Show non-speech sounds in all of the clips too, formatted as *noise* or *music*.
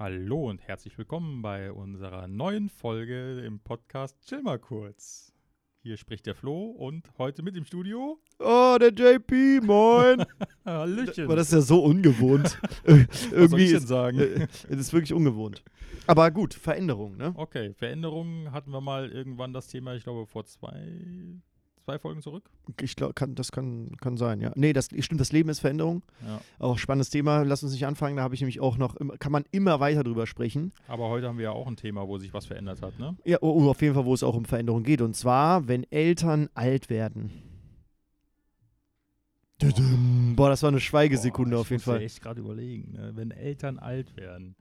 Hallo und herzlich willkommen bei unserer neuen Folge im Podcast Chill mal kurz. Hier spricht der Flo und heute mit im Studio. Oh, der JP, moin. *laughs* Hallöchen. Aber das ist ja so ungewohnt. *laughs* *laughs* Was soll Irgendwie ich denn ist, sagen? äh, das ist wirklich ungewohnt. Aber gut, Veränderung, ne? Okay, Veränderungen hatten wir mal irgendwann das Thema, ich glaube vor zwei, zwei Folgen zurück. Ich glaube, kann, das kann, kann sein, ja. Nee, das stimmt, das Leben ist Veränderung. Ja. Auch spannendes Thema. Lass uns nicht anfangen, da habe ich nämlich auch noch, kann man immer weiter drüber sprechen. Aber heute haben wir ja auch ein Thema, wo sich was verändert hat, ne? Ja, oh, oh, auf jeden Fall, wo es auch um Veränderung geht. Und zwar, wenn Eltern alt werden. Düdüm. Boah, das war eine Schweigesekunde Boah, auf jeden Ich muss Fall. echt gerade überlegen, ne? wenn Eltern alt werden.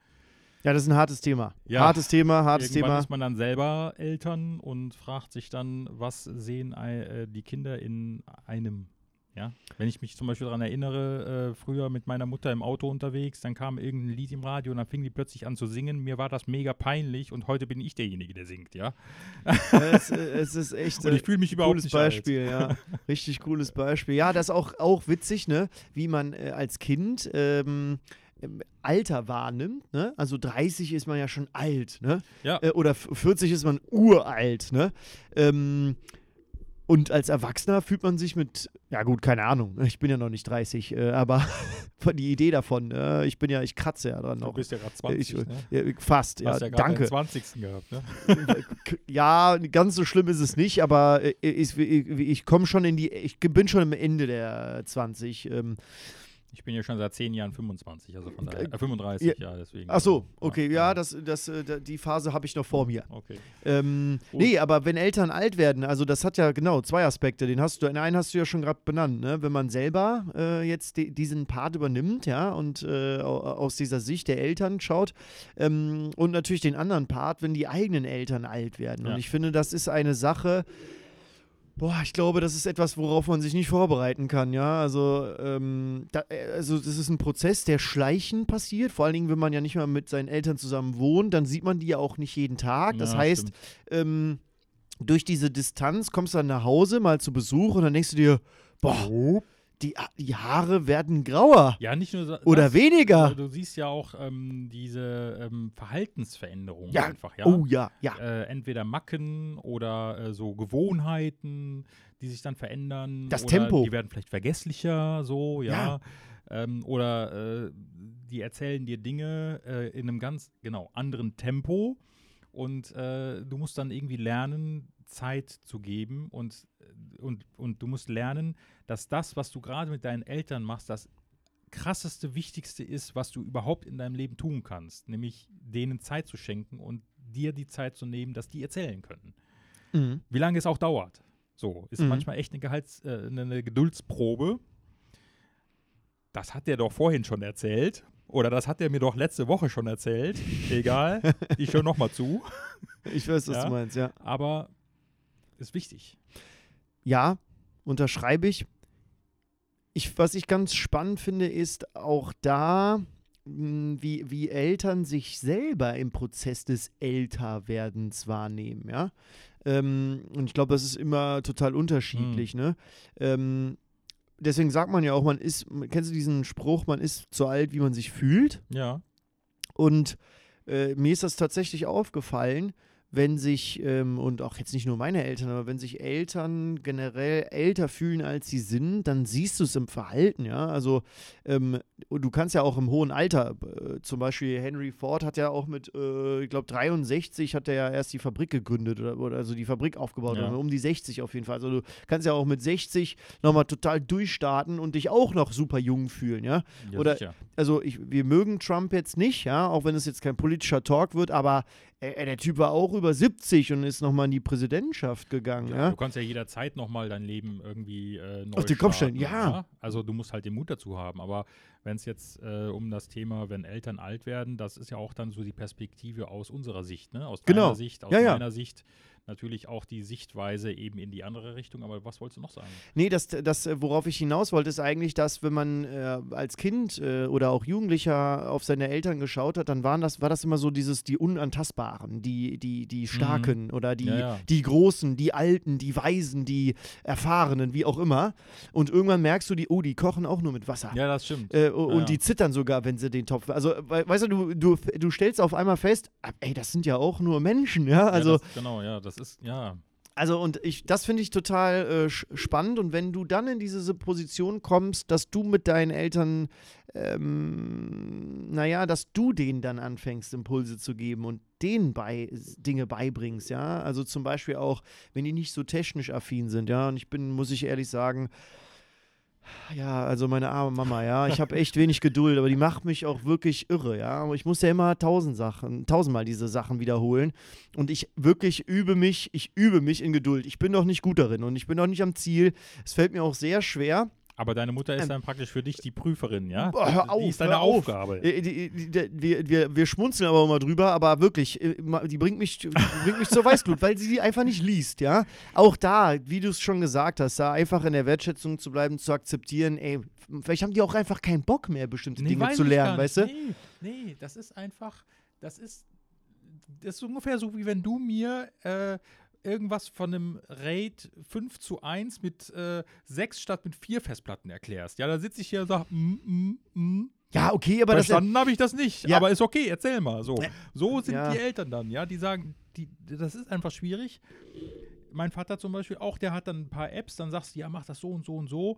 Ja, das ist ein hartes Thema. Ja. Hartes Thema, hartes Irgendwann Thema. ist man dann selber Eltern und fragt sich dann, was sehen äh, die Kinder in einem. Ja? Wenn ich mich zum Beispiel daran erinnere, äh, früher mit meiner Mutter im Auto unterwegs, dann kam irgendein Lied im Radio und dann fing die plötzlich an zu singen. Mir war das mega peinlich und heute bin ich derjenige, der singt, ja. es, äh, es ist echt. *laughs* Und äh, ich fühle mich überhaupt cooles nicht alt. Beispiel, ja. *laughs* Richtig cooles Beispiel. Ja, das ist auch, auch witzig, ne? Wie man äh, als Kind ähm, Alter wahrnimmt, ne? Also 30 ist man ja schon alt, ne? Ja. Äh, oder f- 40 ist man uralt, ne? Ähm, und als Erwachsener fühlt man sich mit, ja gut, keine Ahnung, ich bin ja noch nicht 30, äh, aber *laughs* die Idee davon, äh, ich bin ja, ich kratze ja dran Du noch. bist ja gerade 20, ich, ne? ja, fast, Du ja, hast ja gerade danke. den 20. gehabt, ne? ja, ganz so schlimm ist es nicht, aber äh, ich, ich, ich komme schon in die, ich bin schon am Ende der 20. Ähm, Ich bin ja schon seit 10 Jahren 25, also von daher, Äh, äh, 35, ja, deswegen. ach so, okay, ja, das, das, äh, die Phase habe ich noch vor mir. Okay. Ähm, nee, aber wenn Eltern alt werden, also das hat ja genau zwei Aspekte. Den hast du, den einen hast du ja schon gerade benannt, ne? Wenn man selber äh, jetzt di- diesen Part übernimmt, ja, und äh, au- aus dieser Sicht der Eltern schaut, ähm, und natürlich den anderen Part, wenn die eigenen Eltern alt werden. Ja. Und ich finde, das ist eine Sache. Boah, ich glaube, das ist etwas, worauf man sich nicht vorbereiten kann, ja. Also, ähm, da, äh, also das ist ein Prozess, der schleichend passiert. Vor allen Dingen, wenn man ja nicht mal mit seinen Eltern zusammen wohnt, dann sieht man die ja auch nicht jeden Tag. Das Ja, heißt, ähm, durch diese Distanz kommst du dann nach Hause mal zu Besuch und dann denkst du dir, boah, die, die Haare werden grauer Ja, nicht nur so, oder das, weniger. Du siehst ja auch ähm, diese ähm, Verhaltensveränderungen Ja, einfach, ja. Oh ja, ja. Äh, entweder Macken oder äh, so Gewohnheiten, die sich dann verändern. Das Tempo. Die werden vielleicht vergesslicher, so, ja. Ja. Ähm, oder äh, die erzählen dir Dinge äh, in einem ganz, genau, anderen Tempo. Und äh, du musst dann irgendwie lernen, Zeit zu geben und, und, und du musst lernen, dass das, was du gerade mit deinen Eltern machst, das krasseste, wichtigste ist, was du überhaupt in deinem Leben tun kannst, nämlich denen Zeit zu schenken und dir die Zeit zu nehmen, dass die erzählen können. Mhm. Wie lange es auch dauert. So, ist Mhm. manchmal echt eine, Gehalts-, äh, eine- Geduldsprobe. Das hat der doch vorhin schon erzählt. Oder das hat er mir doch letzte Woche schon erzählt. Egal, *laughs* ich höre nochmal zu. Ich weiß, was Ja. du meinst, ja. Aber ist wichtig. Ja, unterschreibe ich. ich. Was ich ganz spannend finde, ist auch da, mh, wie, wie Eltern sich selber im Prozess des Älterwerdens wahrnehmen, ja. Ähm, und ich glaube, das ist immer total unterschiedlich, ne? Ähm, deswegen sagt man ja auch, man ist, kennst du diesen Spruch, man ist so alt, wie man sich fühlt? Ja. Und äh, mir ist das tatsächlich aufgefallen, wenn sich, ähm, und auch jetzt nicht nur meine Eltern, aber wenn sich Eltern generell älter fühlen, als sie sind, dann siehst du es im Verhalten, ja. Also ähm, du kannst ja auch im hohen Alter, äh, zum Beispiel Henry Ford hat ja auch mit, äh, ich glaube 63 hat er ja erst die Fabrik gegründet oder, oder also die Fabrik aufgebaut, Ja. um die 60 auf jeden Fall. Also du kannst ja auch mit 60 nochmal total durchstarten und dich auch noch super jung fühlen, ja ja Oder- sicher. also ich, wir mögen Trump jetzt nicht, ja, auch wenn es jetzt kein politischer Talk wird, aber äh, der Typ war auch über 70 und ist nochmal in die Präsidentschaft gegangen, Ja, ja. Du kannst ja jederzeit nochmal dein Leben irgendwie äh, neu Auf den Kopf stellen, ja. Also du musst halt den Mut dazu haben. Aber wenn es jetzt äh, um das Thema, wenn Eltern alt werden, das ist ja auch dann so die Perspektive aus unserer Sicht, ne? Aus Genau. deiner Sicht, aus Ja, ja. meiner Sicht. Natürlich auch die Sichtweise eben in die andere Richtung. Aber was wolltest du noch sagen? Nee, das, das, worauf ich hinaus wollte, ist eigentlich, dass wenn man äh, als Kind äh, oder auch Jugendlicher auf seine Eltern geschaut hat, dann waren das, war das immer so dieses, die Unantastbaren, die, die, die Starken oder die, Mhm. Ja, ja. die Großen, die Alten, die Weisen, die Erfahrenen, wie auch immer. Und irgendwann merkst du, die, oh, die kochen auch nur mit Wasser. Ja, das stimmt. Äh, und ja. die zittern sogar, wenn sie den Topf. Also, we weißt du, du, du, du stellst auf einmal fest, ah, ey, das sind ja auch nur Menschen, ja. Also, das, genau, ja, das ist, ja. also und ich, das finde ich total äh, spannend. Und wenn du dann in diese Position kommst, dass du mit deinen Eltern, ähm, naja, dass du denen dann anfängst, Impulse zu geben und denen bei, Dinge beibringst, ja. Also zum Beispiel auch, wenn die nicht so technisch affin sind, ja. Und ich bin, muss ich ehrlich sagen, ja, also meine arme Mama, ja, ich habe echt wenig Geduld, aber die macht mich auch wirklich irre, ja. Aber ich muss ja immer tausend Sachen, tausendmal diese Sachen wiederholen. Und ich wirklich übe mich, ich übe mich in Geduld. Ich bin noch nicht gut darin und ich bin noch nicht am Ziel. Es fällt mir auch sehr schwer. Aber deine Mutter ist Ähm. dann praktisch für dich die Prüferin, ja? Boah, hör auf, die ist deine hör auf. Aufgabe. Äh, die, die, die, wir, wir, wir schmunzeln aber immer drüber, aber wirklich, äh, die bringt mich, bringt mich zur Weißglut, weil sie die einfach nicht liest, ja. Auch da, wie du es schon gesagt hast, da einfach in der Wertschätzung zu bleiben, zu akzeptieren, ey, vielleicht haben die auch einfach keinen Bock mehr, bestimmte Dinge weiß zu lernen, weißt du? Nee, nee, das ist einfach, das ist, das ist ungefähr so, wie wenn du mir äh, irgendwas von einem RAID 5 zu 1 mit äh, 6 statt mit 4 Festplatten erklärst. Ja, da sitze ich hier und sage, mm, mm, mm. Ja, okay, aber das Verstanden habe ich das nicht, Ja. aber ist okay, erzähl mal. So, so sind Ja. die Eltern dann, ja, die sagen, die, das ist einfach schwierig. Mein Vater zum Beispiel auch, der hat dann ein paar Apps, dann sagst du, ja, mach das so und so und so.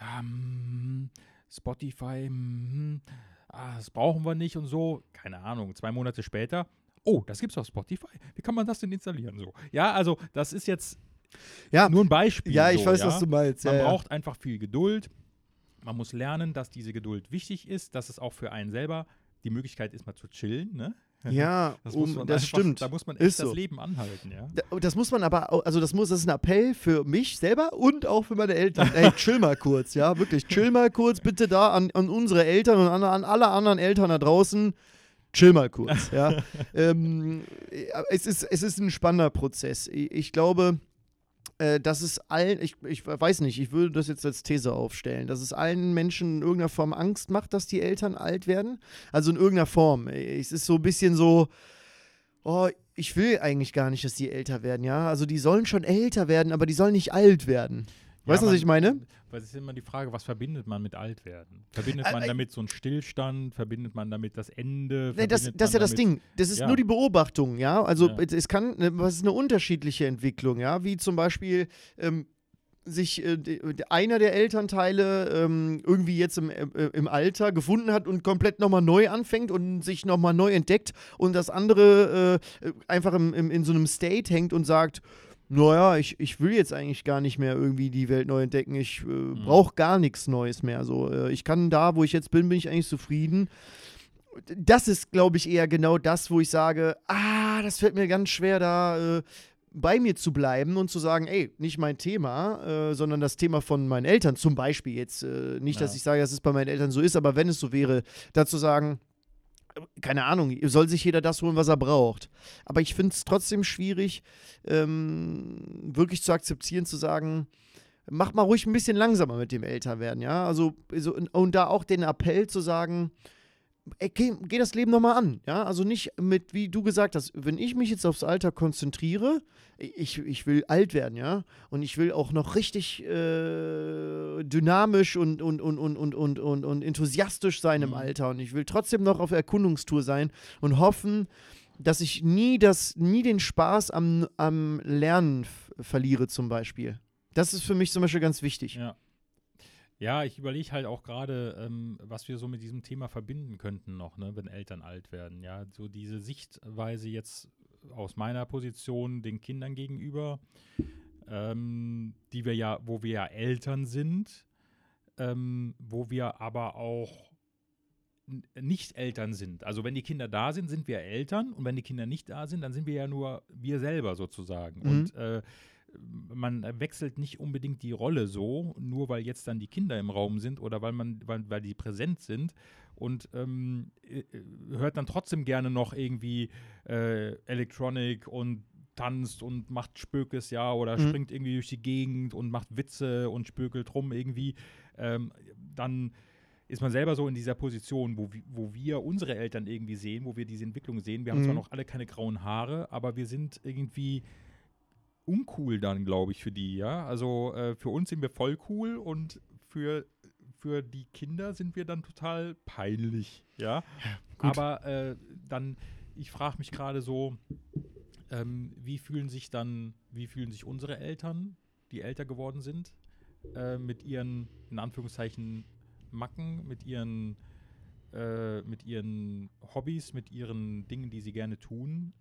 Ja, mm, Spotify, mm, ah, das brauchen wir nicht und so. Keine Ahnung, zwei Monate später. Oh, das gibt's auf Spotify. Wie kann man das denn installieren? So. Ja, also das ist jetzt Ja. nur ein Beispiel. ja, ich so, weiß, ja? was du meinst. Man ja, braucht einfach viel Geduld. Man muss lernen, dass diese Geduld wichtig ist, dass es auch für einen selber die Möglichkeit ist, mal zu chillen. Ne? *laughs* Ja, Das, um, das einfach, stimmt. Da muss man Ist echt das so. Leben anhalten. Ja? Da- Das muss man aber, also das muss, das ist ein Appell für mich selber und auch für meine Eltern. Ey, *laughs* chill mal kurz, ja, wirklich, chill mal kurz, bitte da an, an unsere Eltern und an, an alle anderen Eltern da draußen. Chill mal kurz, *laughs* ja. ähm, ja, es, ist, es ist ein spannender Prozess. Ich, ich glaube, äh, dass es allen, ich, ich weiß nicht, ich würde das jetzt als These aufstellen, dass es allen Menschen in irgendeiner Form Angst macht, dass die Eltern alt werden. Also in irgendeiner Form. Es ist so ein bisschen so, oh, ich will eigentlich gar nicht, dass die älter werden, ja. Also die sollen schon älter werden, aber die sollen nicht alt werden. Weißt du, was ich meine? Weil es ist immer die Frage, was verbindet man mit Altwerden? Verbindet man damit so einen Stillstand? Verbindet man damit das Ende? Nee, das, das ist ja das Ding. Das ist Ja. nur die Beobachtung, ja. Also Ja. es kann, ne, was ist eine unterschiedliche Entwicklung, ja, wie zum Beispiel ähm, sich äh, einer der Elternteile ähm, irgendwie jetzt im, äh, im Alter gefunden hat und komplett nochmal neu anfängt und sich nochmal neu entdeckt und das andere äh, äh, einfach im, im, in so einem State hängt und sagt, naja, ich, ich will jetzt eigentlich gar nicht mehr irgendwie die Welt neu entdecken. Ich äh, brauche gar nichts Neues mehr. So, äh, ich kann da, wo ich jetzt bin, bin ich eigentlich zufrieden das ist, glaube ich, eher genau das, wo ich sage, ah, das fällt mir ganz schwer, da äh, bei mir zu bleiben und zu sagen, ey, nicht mein Thema, äh, sondern das Thema von meinen Eltern zum Beispiel jetzt. Äh, nicht, dass Ja. ich sage, dass es bei meinen Eltern so ist, aber wenn es so wäre, dazu sagen, keine Ahnung, soll sich jeder das holen, was er braucht. Aber ich finde es trotzdem schwierig, ähm, wirklich zu akzeptieren, zu sagen, mach mal ruhig ein bisschen langsamer mit dem Älterwerden, ja. Also, so, und, und da auch den Appell zu sagen, ey, geh, geh das Leben nochmal an, ja. Also nicht mit, wie du gesagt hast, wenn ich mich jetzt aufs Alter konzentriere, ich, ich will alt werden, ja. Und ich will auch noch richtig äh, dynamisch und, und, und, und, und, und, und, und enthusiastisch sein im Mhm. Alter. Und ich will trotzdem noch auf Erkundungstour sein und hoffen, dass ich nie das, nie den Spaß am, am Lernen verliere, zum Beispiel. Das ist für mich zum Beispiel ganz wichtig. Ja. Ja, ich überlege halt auch gerade, ähm, was wir so mit diesem Thema verbinden könnten noch, ne, wenn Eltern alt werden. Ja, so diese Sichtweise jetzt aus meiner Position den Kindern gegenüber, ähm, die wir ja, wo wir ja Eltern sind, ähm, wo wir aber auch nicht Eltern sind. Also wenn die Kinder da sind, sind wir Eltern und wenn die Kinder nicht da sind, dann sind wir ja nur wir selber sozusagen. Mhm. Und äh, man wechselt nicht unbedingt die Rolle so, nur weil jetzt dann die Kinder im Raum sind oder weil man, weil, weil die präsent sind und ähm, äh, hört dann trotzdem gerne noch irgendwie äh, Electronic und tanzt und macht Spökes, ja, oder Mhm. springt irgendwie durch die Gegend und macht Witze und spökelt rum irgendwie, ähm, dann ist man selber so in dieser Position, wo, wo wir unsere Eltern irgendwie sehen, wo wir diese Entwicklung sehen. Wir haben zwar Mhm. noch alle keine grauen Haare, aber wir sind irgendwie uncool dann, glaube ich, für die, ja. Also äh, für uns sind wir voll cool und für für die Kinder sind wir dann total peinlich, ja. gut. Aber äh, dann, ich frage mich gerade so, ähm, wie fühlen sich dann, wie fühlen sich unsere Eltern, die älter geworden sind, äh, mit ihren, in Anführungszeichen, Macken, mit ihren, äh, mit ihren Hobbys, mit ihren Dingen, die sie gerne tun.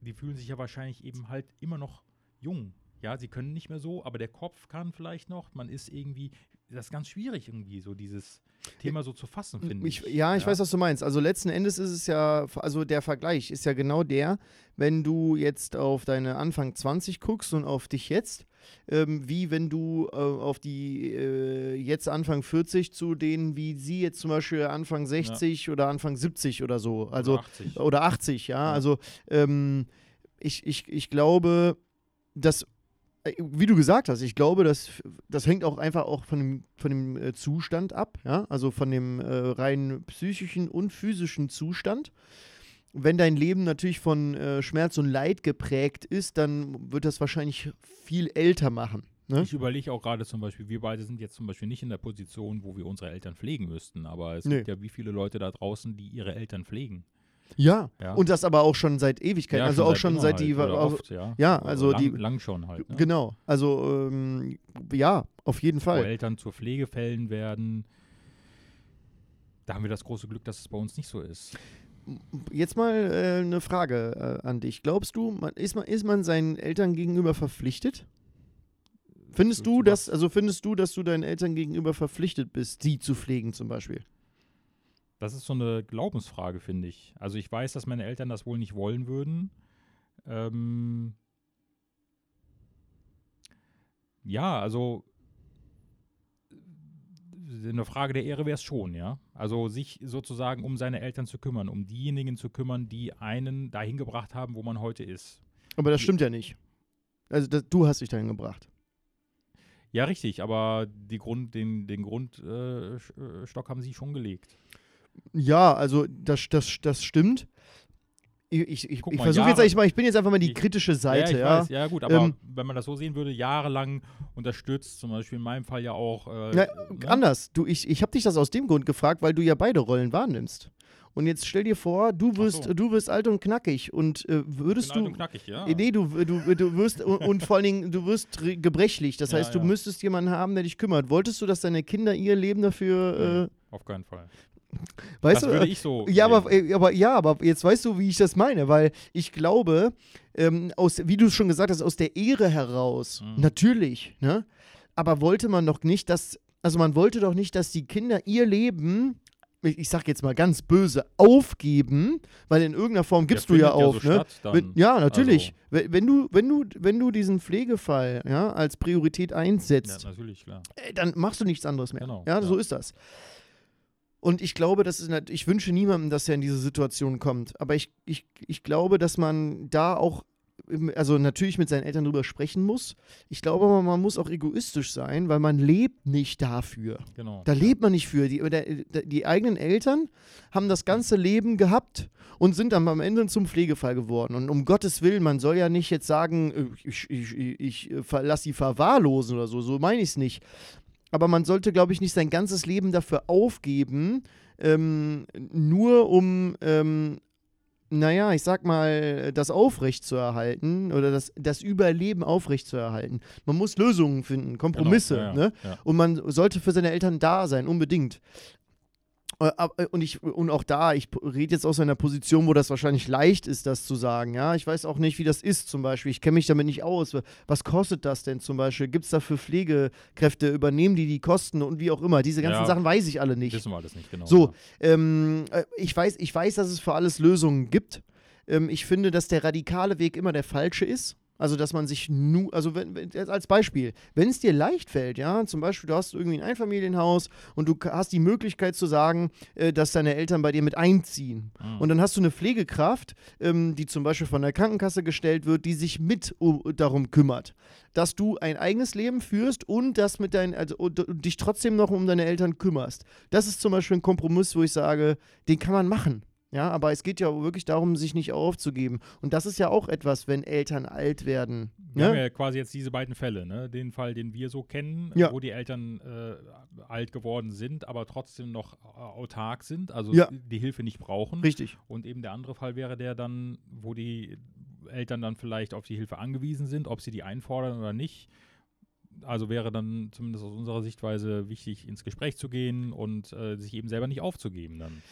Die fühlen sich ja wahrscheinlich eben halt immer noch jung. Ja, sie können nicht mehr so, aber der Kopf kann vielleicht noch. Man ist irgendwie, das ist ganz schwierig irgendwie, so dieses Thema so zu fassen, finde ich. Ich, ja, ich weiß, was du meinst. Also letzten Endes ist es ja, also der Vergleich ist ja genau der, wenn du jetzt auf deine Anfang 20 guckst und auf dich jetzt, ähm, wie wenn du äh, auf die äh, jetzt Anfang 40 zu denen, wie sie jetzt zum Beispiel Anfang 60 oder Anfang 70 oder so, also Oder 80. oder 80, ja. Ja. Also ähm, ich, ich, ich glaube, dass, äh, wie du gesagt hast, ich glaube, dass das hängt auch einfach auch von dem, von dem äh, Zustand ab, ja, also von dem äh, rein psychischen und physischen Zustand. Wenn dein Leben natürlich von äh, Schmerz und Leid geprägt ist, dann wird das wahrscheinlich viel älter machen. Ne? Ich überlege auch gerade zum Beispiel, wir beide sind jetzt zum Beispiel nicht in der Position, wo wir unsere Eltern pflegen müssten, aber es Nee. gibt ja wie viele Leute da draußen, die ihre Eltern pflegen. Ja. Ja. und das aber auch schon seit Ewigkeiten, Ja, also auch schon seit die, halt, oder auch, oft, ja. ja, Oder also lang, die- lang schon halt. Ne? genau, also ähm, ja, auf jeden Wo Fall. Eltern zu Pflegefällen werden. Da haben wir das große Glück, dass es bei uns nicht so ist. Jetzt mal äh, eine Frage äh, an dich. Glaubst du, man, ist, man, ist man seinen Eltern gegenüber verpflichtet? Findest du, dass, also findest du, dass du deinen Eltern gegenüber verpflichtet bist, sie zu pflegen zum Beispiel? Das ist so eine Glaubensfrage, finde ich. Also ich weiß, dass meine Eltern das wohl nicht wollen würden. Ähm ja, also äh, eine Frage der Ehre wäre es schon, ja. Also sich sozusagen um seine Eltern zu kümmern, um diejenigen zu kümmern, die einen dahin gebracht haben, wo man heute ist. Aber das stimmt ja nicht. Also das, du hast dich dahin gebracht. Ja, richtig, aber Grund, den, den Grundstock äh, äh, haben sie schon gelegt. Ja, also das, das, das stimmt. Ich, ich, ich, ich versuche jetzt, ich, mal, ich bin jetzt einfach mal die Ich- kritische Seite, ja, ich ja. Weiß, ja gut, aber Ähm, wenn man das so sehen würde, jahrelang unterstützt, zum Beispiel in meinem Fall ja auch. Äh, Na, ne? Anders. Du, ich ich habe dich das aus dem Grund gefragt, weil du ja beide Rollen wahrnimmst. Und jetzt stell dir vor, du wirst, so. du wirst alt und knackig und äh, würdest Bin alt du. und knackig, ja. Nee, du, du, du wirst und, und vor allen Dingen, du wirst re- gebrechlich. Das Ja, heißt, du ja. müsstest jemanden haben, der dich kümmert. Wolltest du, dass deine Kinder ihr Leben dafür, Nee, auf keinen Fall. Weißt das du, würde ich so. ja, aber, äh, aber ja, aber jetzt weißt du, wie ich das meine, weil ich glaube, ähm, aus, wie du es schon gesagt hast, aus der Ehre heraus, Mhm. natürlich, ne? Aber wollte man doch nicht, dass, also man wollte doch nicht, dass die Kinder ihr Leben, ich, ich sag jetzt mal ganz böse, aufgeben, weil in irgendeiner Form gibst du ja auf, so ne? statt. Wenn, ja, natürlich. Also, Wenn, du, wenn, du, wenn du diesen Pflegefall ja, als Priorität ja, einsetzt, natürlich, klar. äh, dann machst du nichts anderes mehr. Genau, ja, so ja. ist das. Und ich glaube, das ist ich wünsche niemandem, dass er in diese Situation kommt. Aber ich, ich, ich glaube, dass man da auch, also natürlich mit seinen Eltern drüber sprechen muss. Ich glaube aber, man muss auch egoistisch sein, weil man lebt nicht dafür. Genau. Da lebt man nicht für. Die, der, die eigenen Eltern haben das ganze Leben gehabt und sind dann am Ende zum Pflegefall geworden. Und um Gottes Willen, man soll ja nicht jetzt sagen, äh, ich, ich, ich, ich äh, ver- lass sie verwahrlosen oder so. So meine ich es nicht. Aber man sollte, glaube ich, nicht sein ganzes Leben dafür aufgeben, ähm, nur um, ähm, naja, ich sag mal, das aufrechtzuerhalten oder das, das Überleben aufrechtzuerhalten. Man muss Lösungen finden, Kompromisse. Genau, ja, ne? ja. Und man sollte für seine Eltern da sein, unbedingt. Äh, äh, Und, ich, und auch da, ich rede jetzt aus einer Position, wo das wahrscheinlich leicht ist, das zu sagen. Ja, ich weiß auch nicht, wie das ist zum Beispiel. Ich kenne mich damit nicht aus. Was kostet das denn zum Beispiel? Gibt es dafür Pflegekräfte? Übernehmen die die Kosten und wie auch immer? Diese ganzen Ja. Sachen weiß ich alle nicht. Wissen wir alles nicht, genau. So, ähm, äh, ich, weiß, ich weiß, dass es für alles Lösungen gibt. Ähm, ich finde, dass der radikale Weg immer der falsche ist. Also, dass man sich nur, also wenn, wenn, jetzt als Beispiel, wenn es dir leicht fällt, ja, zum Beispiel, du hast irgendwie ein Einfamilienhaus und du hast die Möglichkeit zu sagen, äh, dass deine Eltern bei dir mit einziehen. Mhm. Und dann hast du eine Pflegekraft, ähm, die zum Beispiel von der Krankenkasse gestellt wird, die sich mit um, darum kümmert, dass du ein eigenes Leben führst und das mit deinen, also und, und dich trotzdem noch um deine Eltern kümmerst. Das ist zum Beispiel ein Kompromiss, wo ich sage, den kann man machen. Ja, aber es geht ja wirklich darum, sich nicht aufzugeben. Und das ist ja auch etwas, wenn Eltern alt werden. Wir ne? haben ja quasi jetzt diese beiden Fälle, ne? Den Fall, den wir so kennen, Ja. wo die Eltern äh, alt geworden sind, aber trotzdem noch äh, autark sind, also Ja. die Hilfe nicht brauchen. Richtig. Und eben der andere Fall wäre der dann, wo die Eltern dann vielleicht auf die Hilfe angewiesen sind, ob sie die einfordern oder nicht. Also wäre dann zumindest aus unserer Sichtweise wichtig, ins Gespräch zu gehen und äh, sich eben selber nicht aufzugeben dann.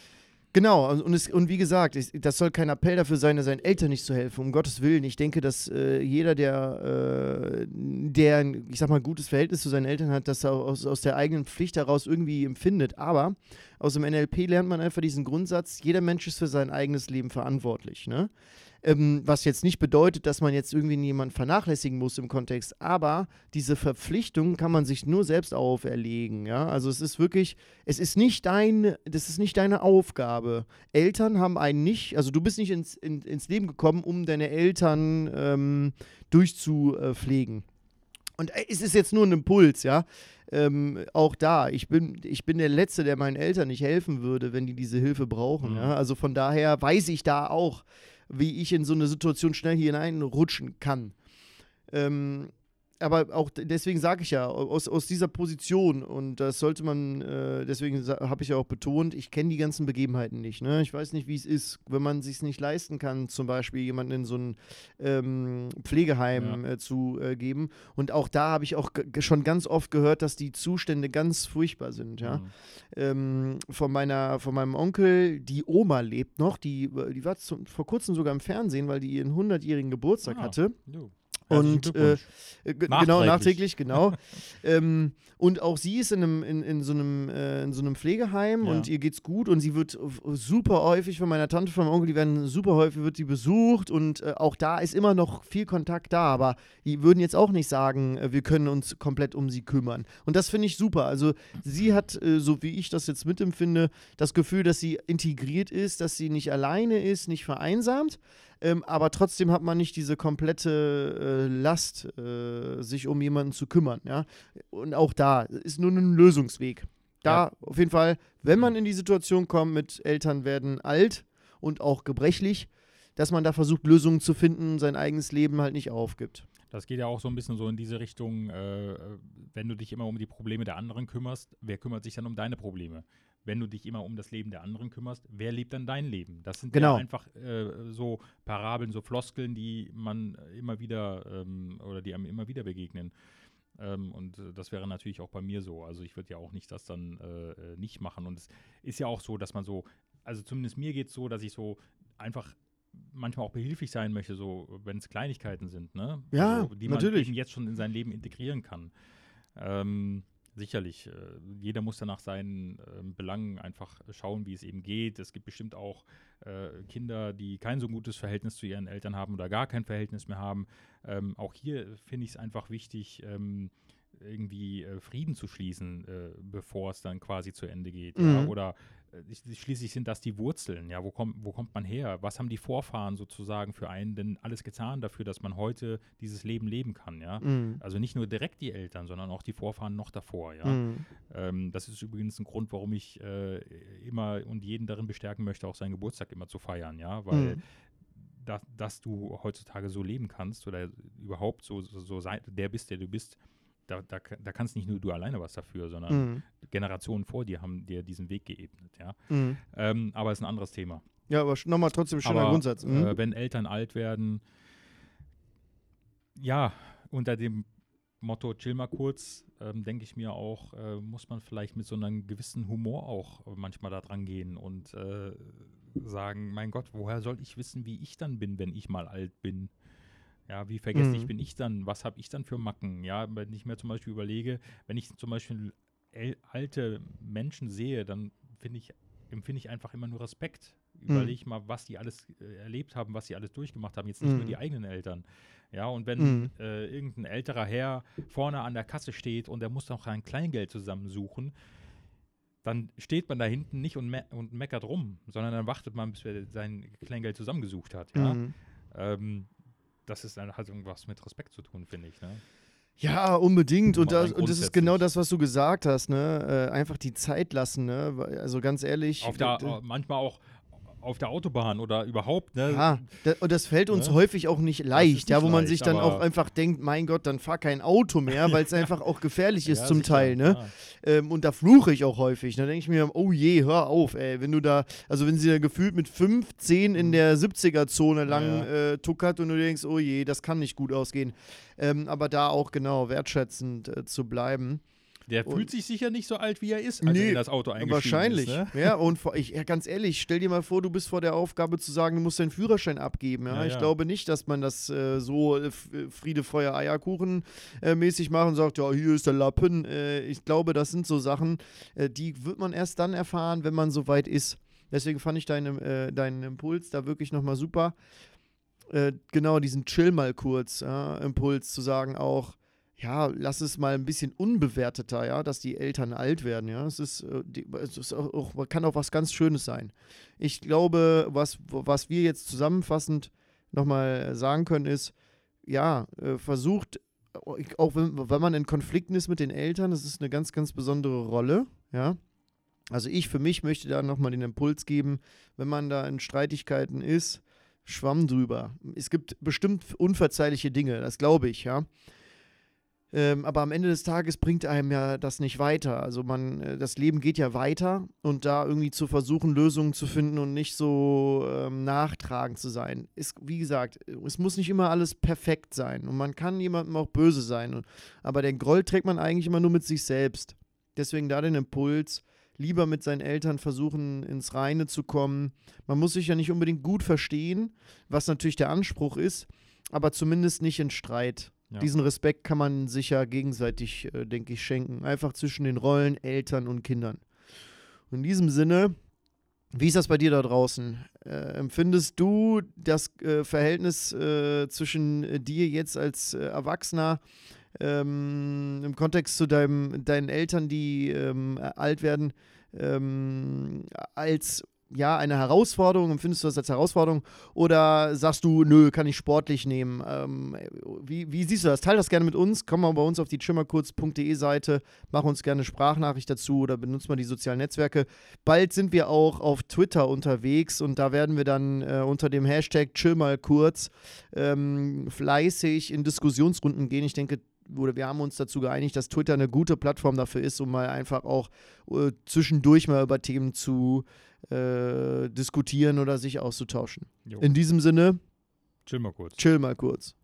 Genau, und, es, und wie gesagt, es, das soll kein Appell dafür sein, seinen Eltern nicht zu helfen, um Gottes Willen. Ich denke, dass äh, jeder, der, äh, der, ein, ich sag mal, gutes Verhältnis zu seinen Eltern hat, das aus, aus der eigenen Pflicht heraus irgendwie empfindet. Aber aus dem NLP lernt man einfach diesen Grundsatz, jeder Mensch ist für sein eigenes Leben verantwortlich. Ne? Ähm, was jetzt nicht bedeutet, dass man jetzt irgendwie jemanden vernachlässigen muss im Kontext, aber diese Verpflichtung kann man sich nur selbst auferlegen. Ja? Also es ist wirklich, es ist nicht dein, das ist nicht deine Aufgabe. Eltern haben einen nicht, also du bist nicht ins, in, ins Leben gekommen, um deine Eltern ähm, durchzupflegen. Und äh, es ist jetzt nur ein Impuls, ja. Ähm, auch da, ich bin, ich bin der Letzte, der meinen Eltern nicht helfen würde, wenn die diese Hilfe brauchen. Mhm. Ja? Also von daher weiß ich da auch, wie ich in so eine Situation schnell hier hineinrutschen kann. Ähm, aber auch deswegen sage ich ja, aus, aus dieser Position, und das sollte man, äh, deswegen habe ich ja auch betont, ich kenne die ganzen Begebenheiten nicht. Ne? Ich weiß nicht, wie es ist, wenn man sich nicht leisten kann, zum Beispiel jemanden in so ein ähm, Pflegeheim äh, zu äh, geben. Und auch da habe ich auch schon ganz oft gehört, dass die Zustände ganz furchtbar sind. Ja? Mhm. ähm, von, meiner, von meinem Onkel, die Oma lebt noch, die, die war zum, vor kurzem sogar im Fernsehen, weil die ihren 100-jährigen Geburtstag Ah. hatte. Jo. Und. Äh. Genau, nachträglich, genau. *laughs* ähm, und auch sie ist in, einem, in, in, so, einem, äh, in so einem Pflegeheim Ja. und ihr geht's gut und sie wird super häufig von meiner Tante, von meinem Onkel, die werden super häufig, wird die besucht und äh, auch da ist immer noch viel Kontakt da, aber die würden jetzt auch nicht sagen, äh, wir können uns komplett um sie kümmern. Und das finde ich super. Also sie hat, äh, so wie ich das jetzt mitempfinde, das Gefühl, dass sie integriert ist, dass sie nicht alleine ist, nicht vereinsamt. Ähm, aber trotzdem hat man nicht diese komplette äh, Last, äh, sich um jemanden zu kümmern. Ja? Und auch da ist nur ein Lösungsweg. Da auf jeden Fall, wenn man in die Situation kommt, mit Eltern werden alt und auch gebrechlich, dass man da versucht, Lösungen zu finden, sein eigenes Leben halt nicht aufgibt. Das geht ja auch so ein bisschen so in diese Richtung, äh, wenn du dich immer um die Probleme der anderen kümmerst, wer kümmert sich dann um deine Probleme? Wenn du dich immer um das Leben der anderen kümmerst, wer lebt dann dein Leben? Das sind Genau. ja einfach äh, so Parabeln, so Floskeln, die man immer wieder ähm, oder die einem immer wieder begegnen. Ähm, und äh, das wäre natürlich auch bei mir so. Also ich würde ja auch nicht das dann äh, äh, nicht machen. Und es ist ja auch so, dass man so, also zumindest mir geht es so, dass ich so einfach manchmal auch behilflich sein möchte, so wenn es Kleinigkeiten sind, ne? Ja, also, die natürlich. man eben jetzt schon in sein Leben integrieren kann. Ähm, sicherlich, äh, jeder muss dann nach seinen ähm, Belangen einfach schauen, wie es eben geht. Es gibt bestimmt auch äh, Kinder, die kein so gutes Verhältnis zu ihren Eltern haben oder gar kein Verhältnis mehr haben. Ähm, auch hier finde ich es einfach wichtig, ähm, irgendwie äh, Frieden zu schließen, äh, bevor es dann quasi zu Ende geht. Ja? Mhm. Oder äh, sch- schließlich sind das die Wurzeln. Ja, wo kommt, wo kommt man her? Was haben die Vorfahren sozusagen für einen denn alles getan dafür, dass man heute dieses Leben leben kann? Ja, Mhm. also nicht nur direkt die Eltern, sondern auch die Vorfahren noch davor. Ja, Mhm. ähm, das ist übrigens ein Grund, warum ich äh, immer und jeden darin bestärken möchte, auch seinen Geburtstag immer zu feiern. Ja, weil Mhm. da, dass du heutzutage so leben kannst oder überhaupt so, so, so sein, der bist, der du bist, da, da, da kannst nicht nur du alleine was dafür, sondern Mhm. Generationen vor dir haben dir diesen Weg geebnet. Ja, Mhm. ähm, aber ist ein anderes Thema. Ja, aber nochmal trotzdem schöner aber, Grundsatz. Mhm. Äh, wenn Eltern alt werden, ja, unter dem Motto chill mal kurz, ähm, denke ich mir auch, äh, muss man vielleicht mit so einem gewissen Humor auch äh, manchmal da dran gehen und äh, sagen, mein Gott, woher soll ich wissen, wie ich dann bin, wenn ich mal alt bin? Ja, wie vergesslich Mhm. bin ich dann? Was habe ich dann für Macken? Ja, wenn ich mir zum Beispiel überlege, wenn ich zum Beispiel el alte Menschen sehe, dann finde ich, empfinde ich einfach immer nur Respekt. Mhm. Überlege mal, was die alles äh, erlebt haben, was sie alles durchgemacht haben. Jetzt nicht nur Mhm. die eigenen Eltern. Ja, und wenn Mhm. äh, irgendein älterer Herr vorne an der Kasse steht und der muss noch ein Kleingeld zusammensuchen, dann steht man da hinten nicht und, me und meckert rum, sondern dann wartet man, bis er sein Kleingeld zusammengesucht hat. Ja? Mhm. Ähm, das ist dann halt irgendwas mit Respekt zu tun, finde ich. Ne? Ja, unbedingt. Und das, und das ist genau das, was du gesagt hast, ne? Äh, einfach die Zeit lassen, ne? Also ganz ehrlich. Auf der, äh, manchmal auch auf der Autobahn oder überhaupt, ne? Ja, da, und das fällt uns Ne? häufig auch nicht leicht, nicht ja, wo man leicht, sich dann auch einfach denkt, mein Gott, dann fahr kein Auto mehr, weil es *laughs* einfach auch gefährlich ist Ja, zum sicher, Teil, ne? Ähm, und da fluche ich auch häufig. Da denke ich mir, oh je, hör auf, ey. Wenn du da, also wenn sie da gefühlt mit 15 in der 70er-Zone lang Mhm. Ja, Äh, tuckert und du denkst, oh je, das kann nicht gut ausgehen. Ähm, aber da auch genau wertschätzend äh, zu bleiben. Der Und- fühlt sich sicher nicht so alt, wie er ist, als Nee, er in das Auto eingestiegen Wahrscheinlich. ist. Ne? Ja, *laughs* und vor, ich, ja, ganz ehrlich, stell dir mal vor, du bist vor der Aufgabe zu sagen, du musst deinen Führerschein abgeben. Ja? Ja, ich ja. glaube nicht, dass man das äh, so äh, äh, Friede, Feuer, Eierkuchen äh, mäßig macht und sagt, ja, hier ist der Lappen. Äh, ich glaube, das sind so Sachen, die wird man erst dann erfahren, wenn man so weit ist. Deswegen fand ich deinen, äh, deinen Impuls da wirklich nochmal super. Genau, diesen Chill mal kurz, Impuls zu sagen auch, ja, lass es mal ein bisschen unbewerteter, ja, dass die Eltern alt werden, ja. Es ist, äh, es ist auch, kann auch was ganz Schönes sein. Ich glaube, was, was wir jetzt zusammenfassend nochmal sagen können, ist, ja, äh, versucht, auch wenn, wenn man in Konflikten ist mit den Eltern, das ist eine ganz, ganz besondere Rolle, ja. Also ich für mich möchte da nochmal den Impuls geben, wenn man da in Streitigkeiten ist, Schwamm drüber. Es gibt bestimmt unverzeihliche Dinge, das glaube ich, ja. Ähm, aber am Ende des Tages bringt einem ja das nicht weiter. Also man, äh, das Leben geht ja weiter und da irgendwie zu versuchen, Lösungen zu finden und nicht so ähm, nachtragend zu sein, ist, wie gesagt, es muss nicht immer alles perfekt sein und man kann jemandem auch böse sein. Aber den Groll trägt man eigentlich immer nur mit sich selbst. Deswegen da den Impuls, lieber mit seinen Eltern versuchen, ins Reine zu kommen. Man muss sich ja nicht unbedingt gut verstehen, was natürlich der Anspruch ist, aber zumindest nicht in Streit. Diesen Respekt kann man sich ja gegenseitig, äh, denke ich, schenken. Einfach zwischen den Rollen Eltern und Kindern. Und in diesem Sinne, wie ist das bei dir da draußen? Äh, empfindest du das äh, Verhältnis äh, zwischen äh, dir jetzt als äh, Erwachsener ähm, im Kontext zu deinem, deinen Eltern, die ähm, alt werden, ähm, als ja, eine Herausforderung? Empfindest du das als Herausforderung? Oder sagst du, nö, kann ich sportlich nehmen? Ähm, wie, wie siehst du das? Teil das gerne mit uns. Komm mal bei uns auf die trimmerkurz.de Seite, mach uns gerne Sprachnachricht dazu oder benutzt mal die sozialen Netzwerke. Bald sind wir auch auf Twitter unterwegs und da werden wir dann äh, unter dem Hashtag chill mal kurz ähm, fleißig in Diskussionsrunden gehen. Ich denke, oder wir haben uns dazu geeinigt, dass Twitter eine gute Plattform dafür ist, um mal einfach auch äh, zwischendurch mal über Themen zu äh, diskutieren oder sich auszutauschen. Jo. In diesem Sinne, chill mal kurz. Chill mal kurz.